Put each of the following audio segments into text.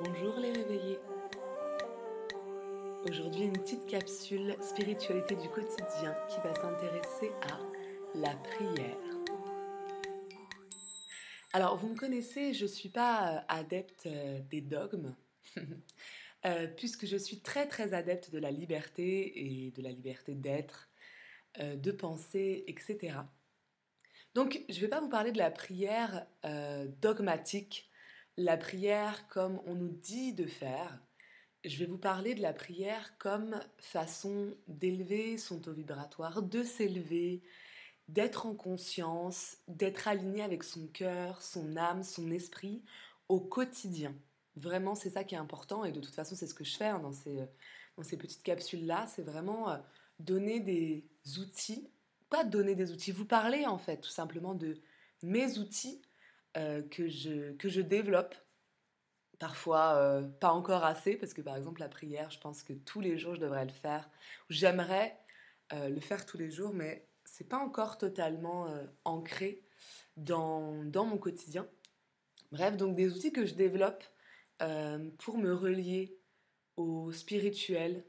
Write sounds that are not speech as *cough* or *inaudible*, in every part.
Bonjour les réveillés. Aujourd'hui une petite capsule spiritualité du quotidien qui va s'intéresser à la prière. Alors vous me connaissez, je ne suis pas euh, adepte euh, des dogmes, *laughs* euh, puisque je suis très très adepte de la liberté et de la liberté d'être, de penser, etc. Donc je ne vais pas vous parler de la prière dogmatique la prière comme on nous dit de faire, je vais vous parler de la prière comme façon d'élever son taux vibratoire, de s'élever, d'être en conscience, d'être aligné avec son cœur, son âme, son esprit au quotidien. Vraiment, c'est ça qui est important et de toute façon, c'est ce que je fais hein, dans, ces, dans ces petites capsules-là, c'est vraiment euh, donner des outils, pas donner des outils, vous parler en fait tout simplement de mes outils euh, que, je, que je développe. Parfois, euh, pas encore assez, parce que par exemple, la prière, je pense que tous les jours, je devrais le faire. J'aimerais euh, le faire tous les jours, mais c'est pas encore totalement ancré dans, dans, mon quotidien. Bref, donc des outils que je développe pour me relier au spirituel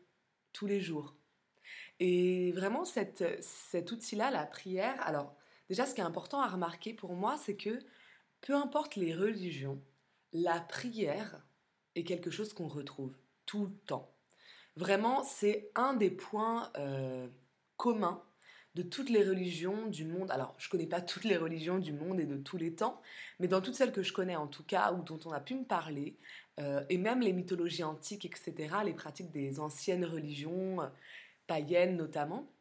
tous les jours. Et vraiment, cette, cet outil-là, la prière, alors déjà, ce qui est important à remarquer pour moi, c'est que peu importe les religions, la prière est quelque chose qu'on retrouve tout le temps. Vraiment, c'est un des points euh, communs de toutes les religions du monde. Alors, je ne connais pas *laughs* toutes les religions du monde et de tous les temps, mais dans toutes celles que je connais en tout cas, ou dont on a pu me parler, euh, et même les mythologies antiques, etc., les pratiques des anciennes religions, euh, païennes notamment,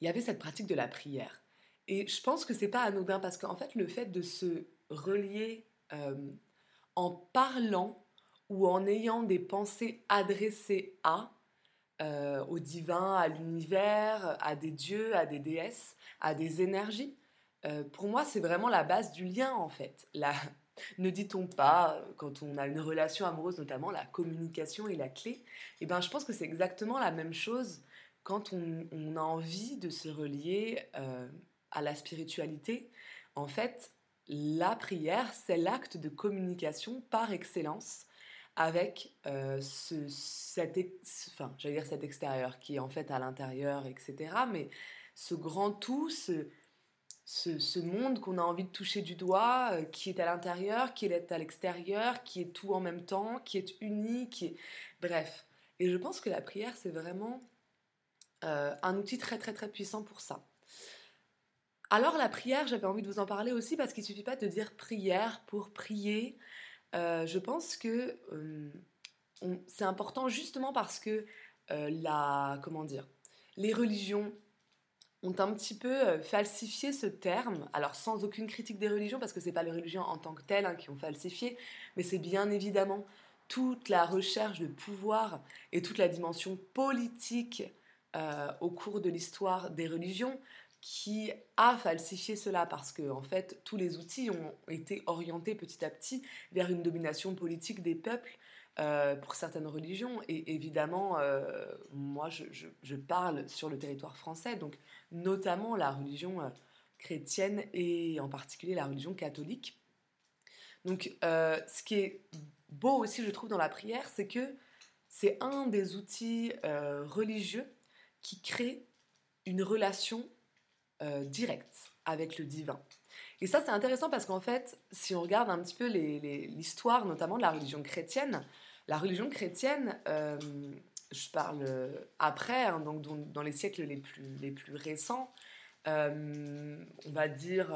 il y avait cette pratique de la prière. Et je pense que c'est pas anodin parce qu'en fait, le fait de se relier euh, en parlant ou en ayant des pensées adressées à, euh, au divin, à l'univers, à des dieux, à des déesses, à des énergies. Euh, pour moi, c'est vraiment la base du lien en fait. *laughs* Ne dit-on pas, quand on a une relation amoureuse notamment, la communication est la clé Eh bien, je pense que c'est exactement la même chose quand on, a envie de se relier à la spiritualité. En fait, la prière, c'est l'acte de communication par excellence avec euh, ce, cet, enfin, dire cet extérieur qui est en fait à l'intérieur, etc. Mais ce grand tout, ce, ce, monde qu'on a envie de toucher du doigt, euh, qui est à l'intérieur, qui est à l'extérieur, qui est tout en même temps, qui est uni, qui est... Bref. Et je pense que la prière, c'est vraiment euh, un outil très très très puissant pour ça. Alors la prière, j'avais envie de vous en parler aussi parce qu'il ne suffit pas de dire prière pour prier. Euh, je pense que euh, c'est important justement parce que euh, la, comment dire, les religions ont un petit peu falsifié ce terme. Alors sans aucune critique des religions parce que c'est pas les religions en tant que telles hein, qui ont falsifié, mais c'est bien évidemment toute la recherche de pouvoir et toute la dimension politique au cours de l'histoire des religions qui a falsifié cela parce que en fait tous les outils ont été orientés petit à petit vers une domination politique des peuples euh, pour certaines religions. Et évidemment euh, moi je, parle sur le territoire français donc notamment la religion euh, chrétienne et en particulier la religion catholique. Donc ce qui est beau aussi je trouve dans la prière c'est que c'est un des outils religieux qui crée une relation euh, direct avec le divin. Et ça, c'est intéressant parce qu'en fait, si on regarde un petit peu l'histoire, notamment de la religion chrétienne, la religion chrétienne, euh, je parle après, hein, donc dans, les siècles les plus, les plus récents, euh, on va dire,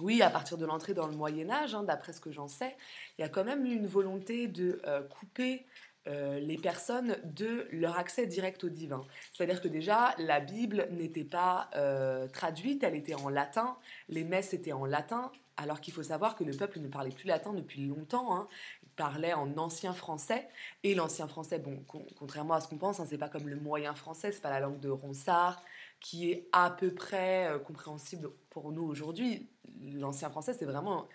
oui, à partir de l'entrée dans le Moyen Âge, hein, d'après ce que j'en sais, il y a quand même eu une volonté de couper euh, les personnes de leur accès direct au divin. C'est-à-dire que déjà, la Bible n'était pas euh, traduite, elle était en latin, les messes étaient en latin, alors qu'il faut savoir que le peuple ne parlait plus latin depuis longtemps, hein. il parlait en ancien français, et l'ancien français, bon, contrairement à ce qu'on pense, hein, c'est pas comme le moyen français, c'est pas la langue de Ronsard, qui est à peu près euh, compréhensible pour nous aujourd'hui. L'ancien français, c'est vraiment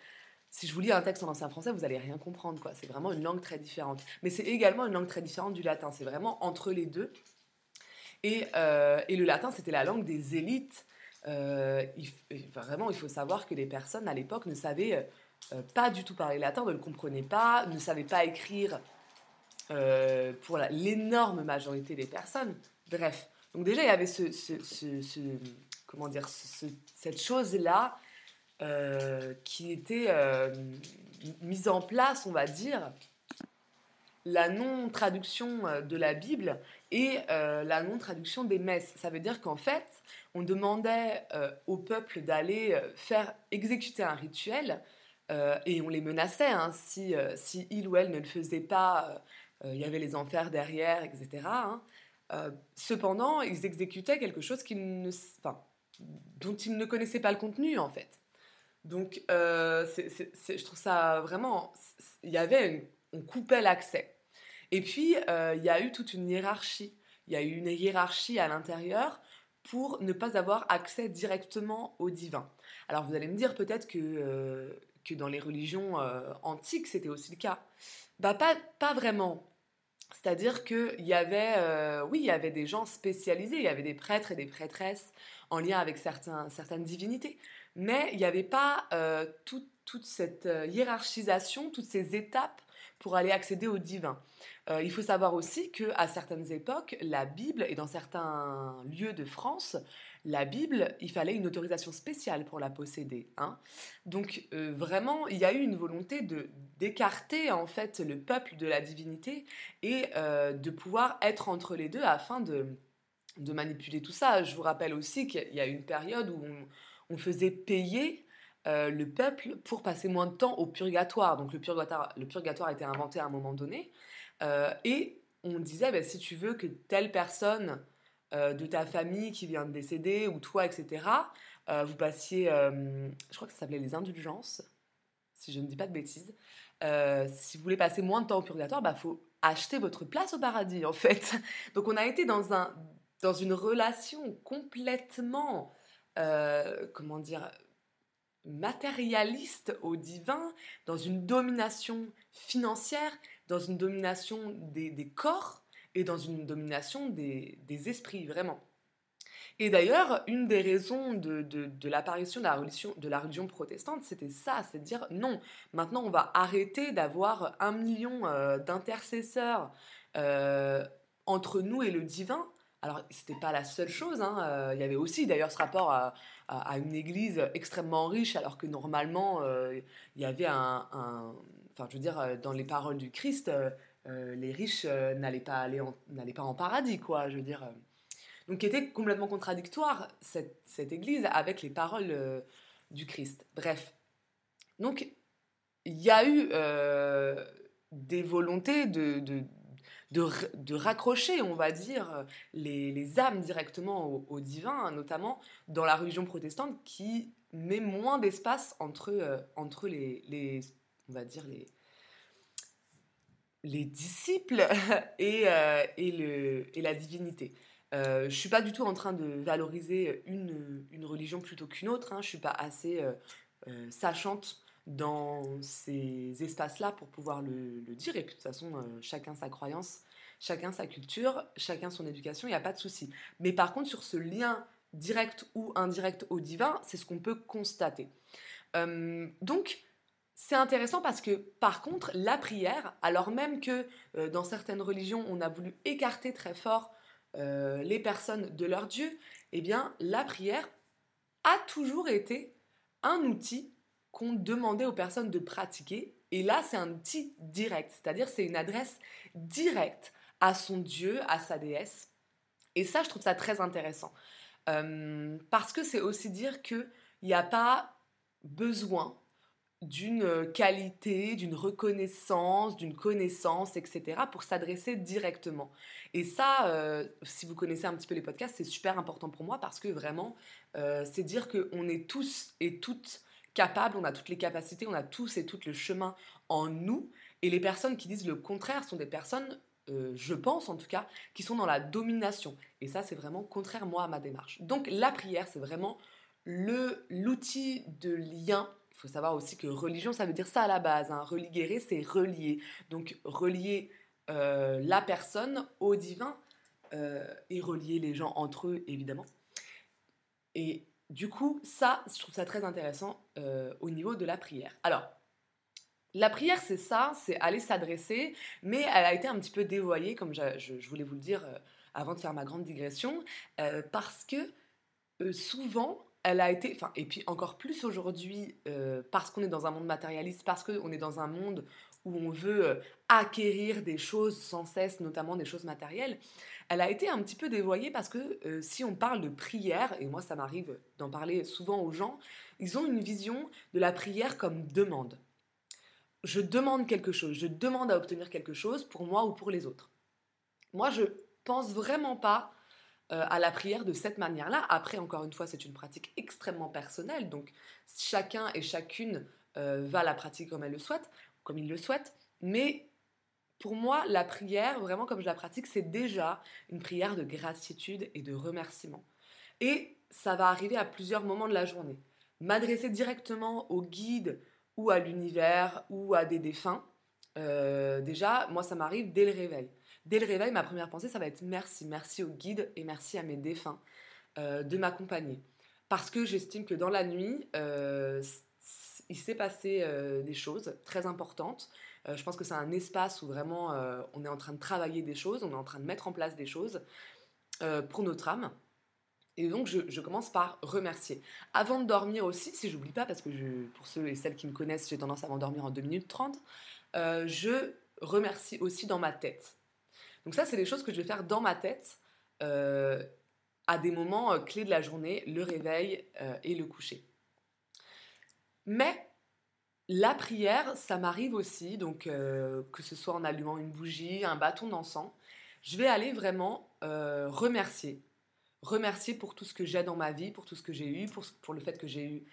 si je vous lis un texte en ancien français, vous allez rien comprendre. quoi. C'est vraiment une langue très différente. Mais c'est également une langue très différente du latin. C'est vraiment entre les deux. Et, euh, et le latin, c'était la langue des élites. il, vraiment, il faut savoir que les personnes à l'époque ne savaient pas du tout parler latin, ne le comprenaient pas, ne savaient pas écrire pour l'énorme majorité des personnes. Bref, donc déjà il y avait ce, ce, comment dire, cette chose-là qui était mise en place, on va dire, la non-traduction euh, de la Bible et euh, la non-traduction des messes. Ça veut dire qu'en fait, on demandait euh, au peuple d'aller faire exécuter un rituel et on les menaçait. Hein, si, si il ou elle ne le faisait pas, il y avait les enfers derrière, etc. Hein. cependant, ils exécutaient quelque chose dont ils ne connaissaient pas le contenu, en fait. Donc, je trouve ça vraiment... Il y avait on coupait l'accès. Et puis, euh, il y a eu toute une hiérarchie. Il y a eu une hiérarchie à l'intérieur pour ne pas avoir accès directement au divin. Alors vous allez me dire peut-être que, euh, que dans les religions euh, antiques, c'était aussi le cas. Bah pas, pas vraiment. C'est-à-dire qu'il y avait, oui, il y avait des gens spécialisés, il y avait des prêtres et des prêtresses en lien avec certains, certaines divinités, mais il n'y avait pas toute cette hiérarchisation, toutes ces étapes pour aller accéder au divin. Euh, il faut savoir aussi que à certaines époques, la Bible et dans certains lieux de France, la Bible, il fallait une autorisation spéciale pour la posséder. Hein. Donc euh, vraiment, il y a eu une volonté de d'écarter en fait le peuple de la divinité et euh, de pouvoir être entre les deux afin de de manipuler tout ça. Je vous rappelle aussi qu'il y a une période où on, on faisait payer euh, le peuple pour passer moins de temps au purgatoire. Donc le purgatoire, le purgatoire a été inventé à un moment donné. Euh, et on disait, ben, si tu veux que telle personne euh, de ta famille qui vient de décéder, ou toi, etc., vous passiez, je crois que ça s'appelait les indulgences, si je ne dis pas de bêtises. si vous voulez passer moins de temps au purgatoire, il bah, faut acheter votre place au paradis, en fait. *laughs* Donc on a été dans, un, dans une relation complètement, comment dire, matérialiste au divin, dans une domination financière, dans une domination des, corps et dans une domination des, esprits, vraiment. Et d'ailleurs, une des raisons de, l'apparition de la religion, de la religion protestante, c'était ça, c'est de dire non, maintenant on va arrêter d'avoir un million euh, d'intercesseurs euh, entre nous et le divin, alors, c'était pas la seule chose. Hein, euh, il y avait aussi d'ailleurs ce rapport à, une église extrêmement riche, alors que normalement, euh, il y avait un, Enfin, je veux dire, euh, dans les paroles du Christ, les riches n'allaient pas, aller en, pas en paradis, quoi. Je veux dire. donc, qui était complètement contradictoire, cette, cette église, avec les paroles du Christ. Bref. Donc, il y a eu des volontés de, raccrocher, on va dire, les, âmes directement au, divin, notamment dans la religion protestante qui met moins d'espace entre, euh, entre les, on va dire, les, les disciples *laughs* et, euh, et, le, et la divinité. Euh, je ne suis pas du tout en train de valoriser une, une religion plutôt qu'une autre, hein. je ne suis pas assez sachante dans ces espaces-là pour pouvoir le, dire. Et puis de toute façon, euh, chacun sa croyance, chacun sa culture, chacun son éducation, il n'y a pas de souci. Mais par contre, sur ce lien direct ou indirect au divin, c'est ce qu'on peut constater. Euh, donc, c'est intéressant parce que, par contre, la prière, alors même que euh, dans certaines religions, on a voulu écarter très fort les personnes de leur Dieu, eh bien, la prière a toujours été un outil qu'on demandait aux personnes de pratiquer. Et là, c'est un outil direct, c'est-à-dire c'est une adresse directe à son Dieu, à sa déesse. Et ça, je trouve ça très intéressant. Euh, parce que c'est aussi dire qu'il n'y a pas besoin d'une qualité, d'une reconnaissance, d'une connaissance, etc., pour s'adresser directement. Et ça, euh, si vous connaissez un petit peu les podcasts, c'est super important pour moi parce que vraiment, euh, c'est dire qu'on est tous et toutes on a toutes les capacités, on a tous et toutes le chemin en nous. Et les personnes qui disent le contraire sont des personnes, euh, je pense en tout cas, qui sont dans la domination. Et ça, c'est vraiment contraire, moi, à ma démarche. Donc la prière, c'est vraiment le l'outil de lien. Il faut savoir aussi que religion, ça veut dire ça à la base. Hein. Religuer, c'est relier. Donc relier euh, la personne au divin euh, et relier les gens entre eux, évidemment. Du coup, ça, je trouve ça très intéressant euh, au niveau de la prière. Alors, la prière, c'est ça, c'est aller s'adresser, mais elle a été un petit peu dévoyée, comme je, voulais vous le dire euh, avant de faire ma grande digression, euh, parce que souvent, elle a été, enfin, et puis encore plus aujourd'hui, parce qu'on est dans un monde matérialiste, parce qu'on est dans un monde où on veut acquérir des choses sans cesse, notamment des choses matérielles, elle a été un petit peu dévoyée parce que euh, si on parle de prière, et moi ça m'arrive d'en parler souvent aux gens, ils ont une vision de la prière comme demande. Je demande quelque chose, je demande à obtenir quelque chose pour moi ou pour les autres. Moi, je pense vraiment pas euh, à la prière de cette manière-là. Après, encore une fois, c'est une pratique extrêmement personnelle, donc chacun et chacune euh, va la pratiquer comme elle le souhaite, comme il le souhaite. Mais pour moi, la prière, vraiment comme je la pratique, c'est déjà une prière de gratitude et de remerciement. Et ça va arriver à plusieurs moments de la journée. M'adresser directement au guide ou à l'univers ou à des défunts, euh, déjà, moi, ça m'arrive dès le réveil. Dès le réveil, ma première pensée, ça va être merci. Merci au guide et merci à mes défunts euh, de m'accompagner. Parce que j'estime que dans la nuit, euh, il s'est passé des choses très importantes euh, je pense que c'est un espace où vraiment euh, on est en train de travailler des choses, on est en train de mettre en place des choses euh, pour notre âme. Et donc, je, commence par remercier. Avant de dormir aussi, si j'oublie pas, parce que pour ceux et celles qui me connaissent, j'ai tendance à m'endormir en 2 minutes 30, je remercie aussi dans ma tête. Donc ça, c'est des choses que je vais faire dans ma tête à des moments clés de la journée, le réveil et le coucher. Mais la prière, ça m'arrive aussi, donc euh, que ce soit en allumant une bougie, un bâton d'encens, je vais aller vraiment euh, remercier. Remercier pour tout ce que j'ai dans ma vie, pour tout ce que j'ai eu, pour, le fait que j'ai eu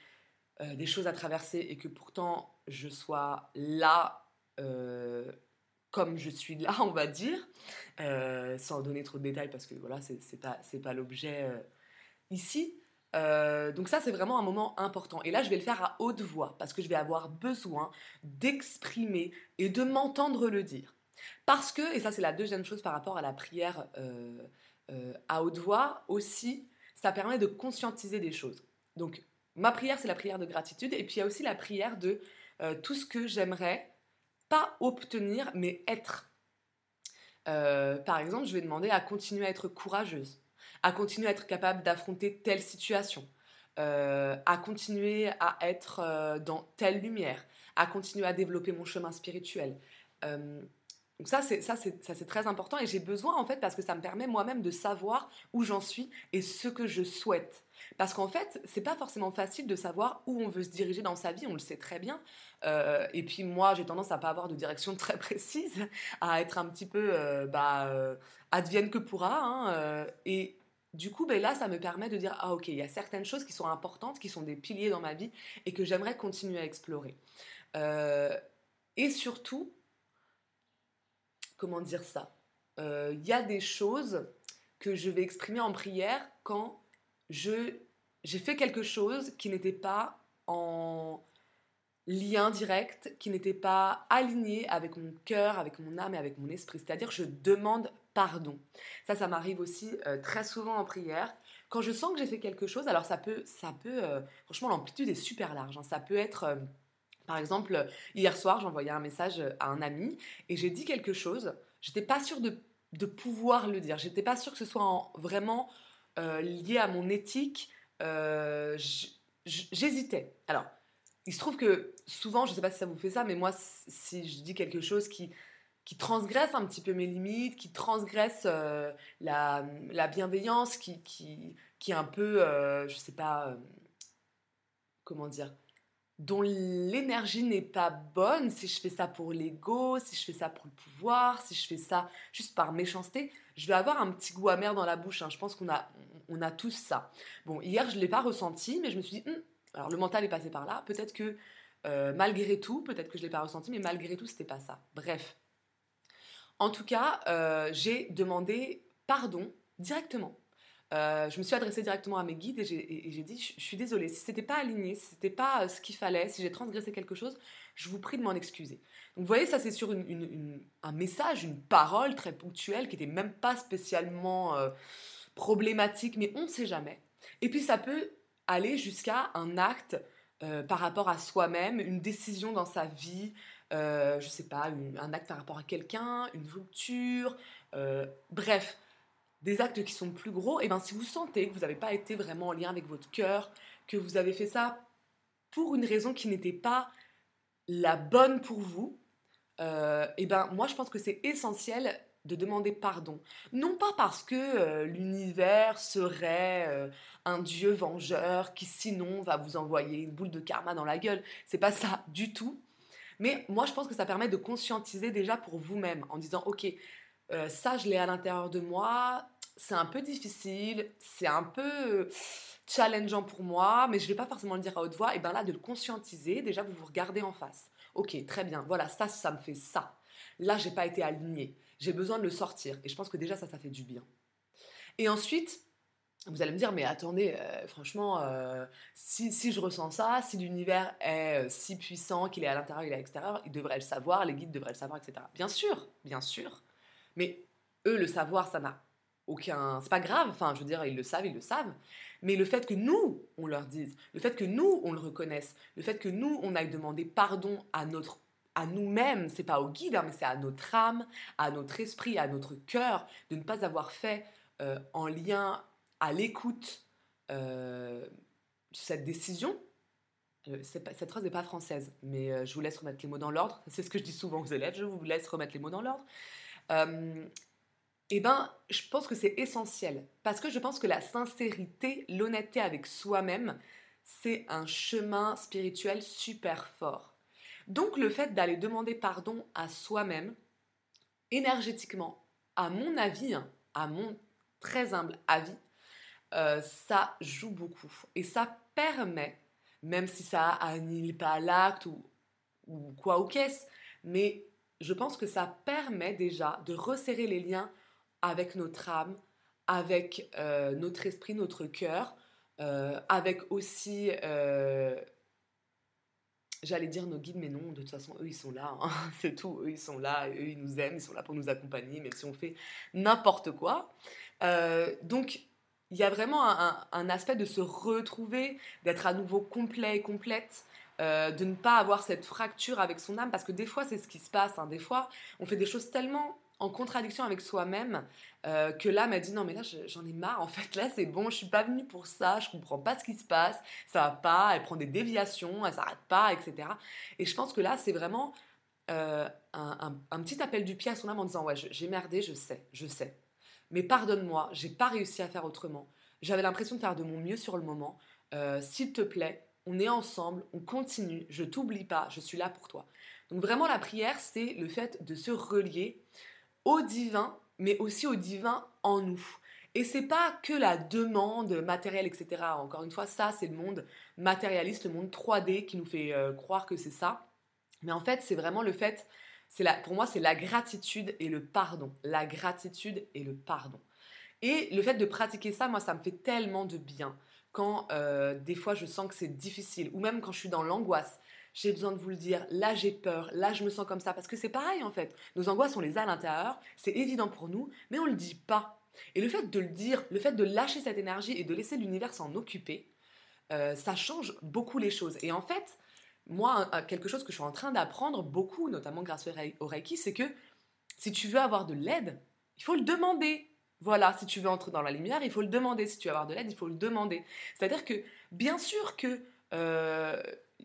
euh, des choses à traverser et que pourtant je sois là comme je suis là, on va dire, sans donner trop de détails parce que voilà, c'est pas, pas l'objet ici. Euh, donc ça, c'est vraiment un moment important. Et là, je vais le faire à haute voix parce que je vais avoir besoin d'exprimer et de m'entendre le dire. Parce que, et ça c'est la deuxième chose par rapport à la prière euh, euh, à haute voix, aussi, ça permet de conscientiser des choses. Donc ma prière, c'est la prière de gratitude. Et puis il y a aussi la prière de tout ce que j'aimerais pas obtenir, mais être. par exemple, je vais demander à continuer à être courageuse à continuer à être capable d'affronter telle situation, euh, à continuer à être euh, dans telle lumière, à continuer à développer mon chemin spirituel. Euh, donc ça, c'est ça, c'est très important et j'ai besoin en fait parce que ça me permet moi-même de savoir où j'en suis et ce que je souhaite. Parce qu'en fait, c'est pas forcément facile de savoir où on veut se diriger dans sa vie, on le sait très bien. et puis moi, j'ai tendance à pas avoir de direction *laughs* très précise, à être un petit peu, bah, advienne que pourra. Hein, et du coup, ben là, ça me permet de dire, ah ok, il y a certaines choses qui sont importantes, qui sont des piliers dans ma vie et que j'aimerais continuer à explorer. Euh, et surtout, comment dire ça? Euh, Il y a des choses que je vais exprimer en prière quand j'ai fait quelque chose qui n'était pas en lien direct, qui n'était pas aligné avec mon cœur, avec mon âme et avec mon esprit. C'est-à-dire, je demande pardon. Ça, ça m'arrive aussi euh, très souvent en prière. Quand je sens que j'ai fait quelque chose, alors ça peut, ça peut, euh, franchement, l'amplitude est super large. Hein. Ça peut être, euh, par exemple, hier soir, j'envoyais un message à un ami et j'ai dit quelque chose. J'étais pas sûre de, pouvoir le dire. J'étais pas sûre que ce soit vraiment lié à mon éthique. J'hésitais. Alors, il se trouve que souvent, je sais pas si ça vous fait ça, mais moi, si je dis quelque chose qui qui transgresse un petit peu mes limites, qui transgresse euh, la, bienveillance, qui, qui, qui est un peu, euh, je sais pas, euh, comment dire, dont l'énergie n'est pas bonne, si je fais ça pour l'ego, si je fais ça pour le pouvoir, si je fais ça juste par méchanceté, je vais avoir un petit goût amer dans la bouche. Hein. Je pense qu'on a, on a tous ça. Bon, hier, je ne l'ai pas ressenti, mais je me suis dit, hum, alors le mental est passé par là, peut-être que malgré tout, peut-être que je ne l'ai pas ressenti, mais malgré tout, c'était pas ça. Bref, en tout cas, euh, j'ai demandé pardon directement. Euh, je me suis adressée directement à mes guides et j'ai dit je, suis désolée, si c'était pas aligné, si c'était pas euh, ce qu'il fallait, si j'ai transgressé quelque chose, je vous prie de m'en excuser. Donc vous voyez, ça c'est sur un message, une parole très ponctuelle qui n'était même pas spécialement problématique, mais on ne sait jamais. Et puis ça peut aller jusqu'à un acte par rapport à soi-même, une décision dans sa vie, euh, je sais pas, un acte par rapport à quelqu'un, une rupture, euh, bref, des actes qui sont plus gros, et bien si vous sentez que vous n'avez pas été vraiment en lien avec votre cœur, que vous avez fait ça pour une raison qui n'était pas la bonne pour vous, et ben moi je pense que c'est essentiel de demander pardon. Non pas parce que euh, l'univers serait euh, un dieu vengeur qui sinon va vous envoyer une boule de karma dans la gueule. C'est pas ça du tout. Mais moi, je pense que ça permet de conscientiser déjà pour vous-même en disant ok, euh, ça je l'ai à l'intérieur de moi. C'est un peu difficile, c'est un peu challengeant pour moi, mais je vais pas forcément le dire à haute voix. Et bien là, de le conscientiser, déjà vous vous regardez en face. Ok, très bien. Voilà, ça, ça me fait ça. Là, j'ai pas été aligné j'ai besoin de le sortir. Et je pense que déjà ça, ça fait du bien. Et ensuite, vous allez me dire, mais attendez, euh, franchement, euh, si, je ressens ça, si l'univers est euh, si puissant qu'il est à l'intérieur, il est à l'extérieur, il devrait le savoir, les guides devraient le savoir, etc. Bien sûr, bien sûr. Mais eux, le savoir, ça n'a aucun... C'est pas grave, enfin, je veux dire, ils le savent, ils le savent. Mais le fait que nous, on leur dise, le fait que nous, on le reconnaisse, le fait que nous, on aille demander pardon à notre à nous-mêmes, c'est pas au guide, hein, mais c'est à notre âme, à notre esprit, à notre cœur, de ne pas avoir fait en lien à l'écoute euh, cette décision. Euh, cette phrase n'est pas française, mais je vous laisse remettre les mots dans l'ordre. *laughs* C'est ce que je dis souvent aux élèves, je vous laisse remettre les mots dans l'ordre. eh ben, je pense que c'est essentiel, parce que je pense que la sincérité, l'honnêteté avec soi-même, c'est un chemin spirituel super fort. Donc le fait d'aller demander pardon à soi-même, énergétiquement, à mon avis, hein, à mon très humble avis, euh, ça joue beaucoup. Et ça permet, même si ça annule pas l'acte ou, ou quoi ou qu'est-ce, mais je pense que ça permet déjà de resserrer les liens avec notre âme, avec euh, notre esprit, notre cœur, euh, avec aussi J'allais dire nos guides, mais non, de toute façon, eux, ils sont là. Hein. *laughs* C'est tout. Eux, ils sont là. Eux, ils nous aiment. Ils sont là pour nous accompagner, même si on fait n'importe quoi. Donc, il y a vraiment un, aspect de se retrouver, d'être à nouveau complet et complète. Euh, de ne pas avoir cette fracture avec son âme, parce que des fois, c'est ce qui se passe. Hein. Des fois, on fait des choses tellement en contradiction avec soi-même euh, que là m'a dit non mais là j'en ai marre en fait là c'est bon je suis pas venue pour ça je comprends pas ce qui se passe ça va pas elle prend des déviations elle s'arrête pas etc et je pense que là c'est vraiment euh, un, petit appel du pied à son âme en disant ouais j'ai merdé je sais je sais mais pardonne-moi j'ai pas réussi à faire autrement j'avais l'impression de faire de mon mieux sur le moment euh, s'il te plaît on est ensemble on continue je t'oublie pas je suis là pour toi donc vraiment la prière c'est le fait de se relier au divin, mais aussi au divin en nous. Et c'est pas que la demande matérielle, etc. Encore une fois, ça, c'est le monde matérialiste, le monde 3D qui nous fait euh, croire que c'est ça. Mais en fait, c'est vraiment le fait, la, pour moi, c'est la gratitude et le pardon. La gratitude et le pardon. Et le fait de pratiquer ça, moi, ça me fait tellement de bien. Quand euh, des fois, je sens que c'est difficile, ou même quand je suis dans l'angoisse, j'ai besoin de vous le dire, là j'ai peur, là je me sens comme ça, parce que c'est pareil en fait. Nos angoisses, on les a à l'intérieur, c'est évident pour nous, mais on ne le dit pas. Et le fait de le dire, le fait de lâcher cette énergie et de laisser l'univers s'en occuper, euh, ça change beaucoup les choses. Et en fait, moi, quelque chose que je suis en train d'apprendre beaucoup, notamment grâce au Reiki, c'est que si tu veux avoir de l'aide, il faut le demander. Voilà, si tu veux entrer dans la lumière, il faut le demander. Si tu veux avoir de l'aide, il faut le demander. C'est-à-dire que, bien sûr que euh,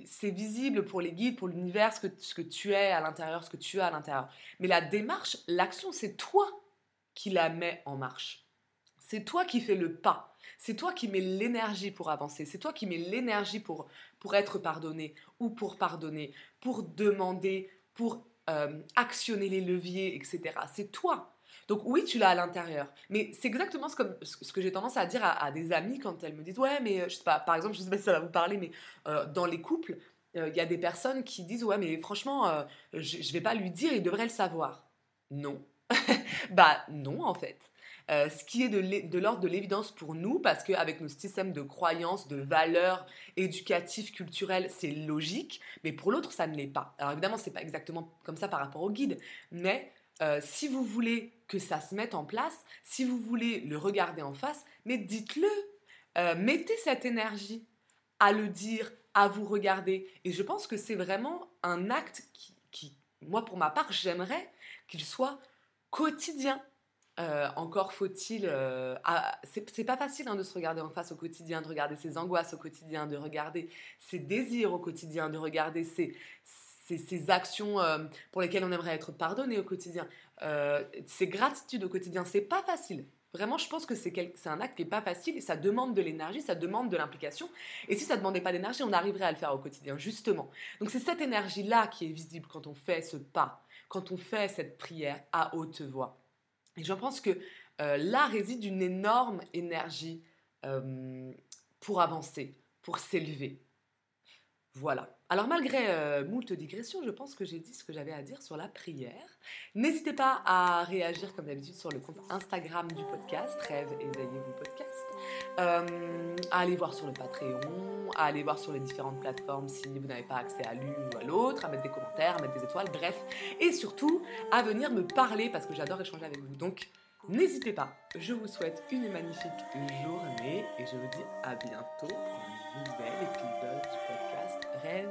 c'est visible pour les guides, pour l'univers, ce que, ce que tu es à l'intérieur, ce que tu as à l'intérieur. Mais la démarche, l'action, c'est toi qui la mets en marche. C'est toi qui fais le pas. C'est toi qui mets l'énergie pour avancer. C'est toi qui mets l'énergie pour, pour être pardonné ou pour pardonner, pour demander, pour euh, actionner les leviers, etc. C'est toi. Donc oui, tu l'as à l'intérieur. Mais c'est exactement ce, ce que j'ai tendance à dire à, des amis quand elles me disent ouais mais euh, je sais pas par exemple je sais pas si ça va vous parler mais euh, dans les couples il y a des personnes qui disent ouais mais franchement je, ne vais pas lui dire il devrait le savoir. Non. *laughs* bah non en fait. Ce qui est de l'ordre de l'évidence pour nous, parce qu'avec nos systèmes de croyances, de valeurs éducatives, culturelles, c'est logique, mais pour l'autre, ça ne l'est pas. Alors évidemment, c'est pas exactement comme ça par rapport au guide, mais euh, si vous voulez que ça se mette en place, si vous voulez le regarder en face, mais dites-le. Euh, mettez cette énergie. à le dire, à vous regarder. Et je pense que c'est vraiment un acte qui, moi pour ma part, j'aimerais qu'il soit quotidien. Euh, encore faut-il. Euh, c'est pas facile hein, de se regarder en face au quotidien, de regarder ses angoisses au quotidien, de regarder ses désirs au quotidien, de regarder ses, ses, actions euh, pour lesquelles on aimerait être pardonné au quotidien, ses gratitudes au quotidien. C'est pas facile. Vraiment, je pense que c'est un acte qui n'est pas facile et ça demande de l'énergie, ça demande de l'implication. Et si ça ne demandait pas d'énergie, on arriverait à le faire au quotidien, justement. Donc c'est cette énergie-là qui est visible quand on fait ce pas, quand on fait cette prière à haute voix. Et je pense que euh, là réside une énorme énergie euh, pour avancer, pour s'élever. Voilà. Alors malgré euh, moult digressions, je pense que j'ai dit ce que j'avais à dire sur la prière. N'hésitez pas à réagir comme d'habitude sur le compte Instagram du podcast, Rêve éveillez-vous podcast, euh, à aller voir sur le Patreon, à aller voir sur les différentes plateformes si vous n'avez pas accès à l'une ou à l'autre, à mettre des commentaires, à mettre des étoiles, bref, et surtout à venir me parler parce que j'adore échanger avec vous. Donc n'hésitez pas. Je vous souhaite une magnifique journée et je vous dis à bientôt pour un nouvel épisode du podcast Rêve